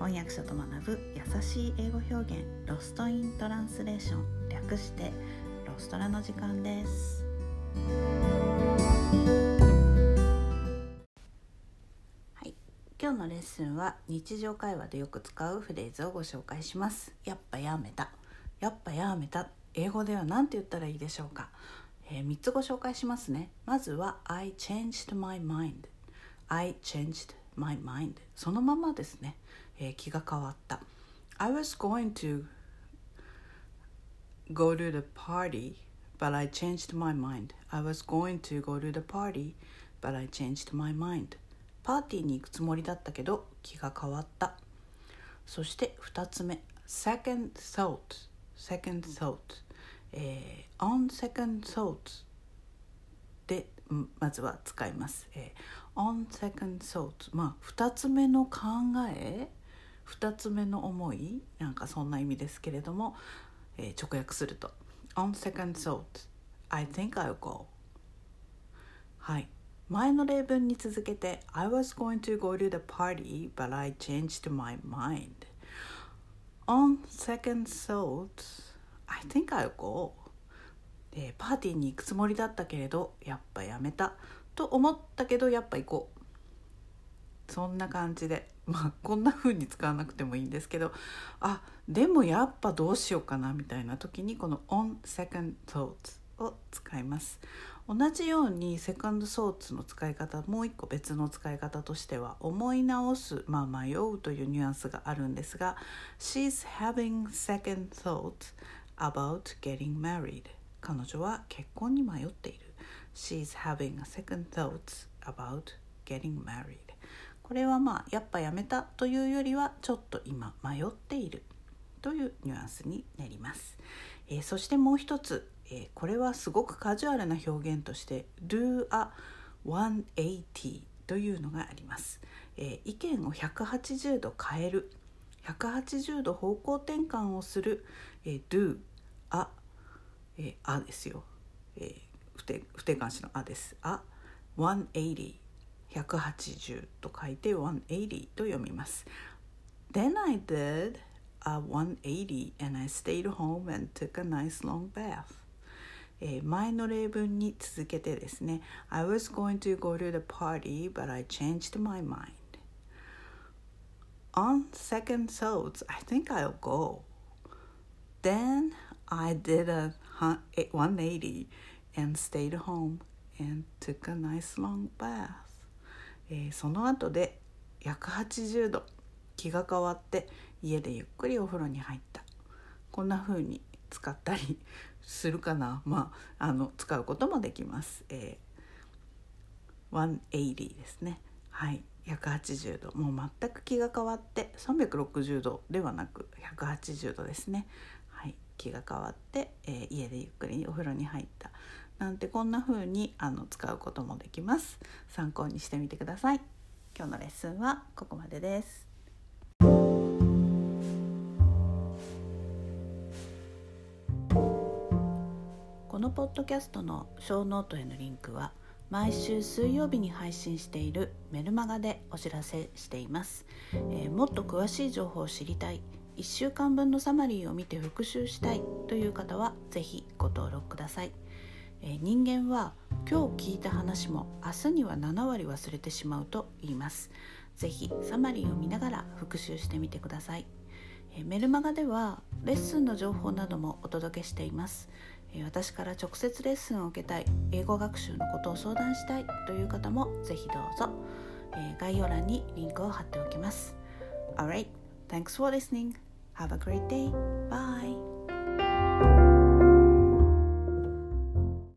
翻訳者と学ぶ優しい英語表現ロストイントランスレーション略してロストラの時間です。はい。今日のレッスンは日常会話でよく使うフレーズをご紹介します。やっぱやめた。やっぱやめた。英語では何て言ったらいいでしょうか、えー、3つご紹介しますね。まずは I changed my mind I changed my mind そのままですねえー、気が変わった I was going to go to the party but I changed my mind I was going to go to the party but I changed my mind パーティーに行くつもりだったけど気が変わったそして2つ目 second thought second thought、えー、on second thought でまずは使います、えー、on second thought まあ2つ目の考え2つ目の思いなんかそんな意味ですけれども、えー、直訳すると On second thought I think I'll go はい前の例文に続けて I was going to go to the party but I changed my mind On second thought I think I'll go でパーティーに行くつもりだったけれどやっぱやめたと思ったけどやっぱ行こうそんな感じで まあこんな風に使わなくてもいいんですけどあでもやっぱどうしようかなみたいな時にこの on second thoughts を使います。同じようにセカンドソーツの使い方もう一個別の使い方としては思い直す、まあ、迷うというニュアンスがあるんですが She's having second thoughts about getting married 彼女は結婚に迷っている。She's having second thoughts about getting married. これはまあやっぱやめたというよりはちょっと今迷っている。というニュアンスになります、えー、そしてもう一つ、えー、これはすごくカジュアルな表現として do a 180というのがあります、えー、意見を180度変える。180度方向転換をする、えー、do a、えー、あですよ、えー、不定不定冠詞のあですあ180 180と書いて180と読みます。Then I did a 180 and I stayed home and took a nice long bath. 前の例文に続けてですね I was going to go to the party but I changed my mind. On second thoughts, I think I'll go. Then I did a 180 and stayed home and took a nice long bath. えー、その後で180度気が変わって家でゆっくりお風呂に入った。こんな風に使ったり するかな。まああの使うこともできます、えー、180ですね。はい。180度。もう全く気が変わって360度ではなく180度ですね。気が変わって、えー、家でゆっくりお風呂に入った。なんてこんな風にあの使うこともできます。参考にしてみてください。今日のレッスンはここまでです。このポッドキャストのショーノートへのリンクは毎週水曜日に配信しているメルマガでお知らせしています、えー、もっと詳しい情報を知りたい。1週間分のサマリーを見て復習したいという方は是非ご登録ください。え人間は今日聞いた話も明日には7割忘れてしまうと言います。ぜひサマリーを見ながら復習してみてください、えメルマガではレッスンの情報などもお届けしています。私から直接レッスンを受けたい英語学習のことを相談したいという方もぜひどうぞ。概要欄にリンクを貼っておきます。Alright, thanks for listening. Have a great day. Bye.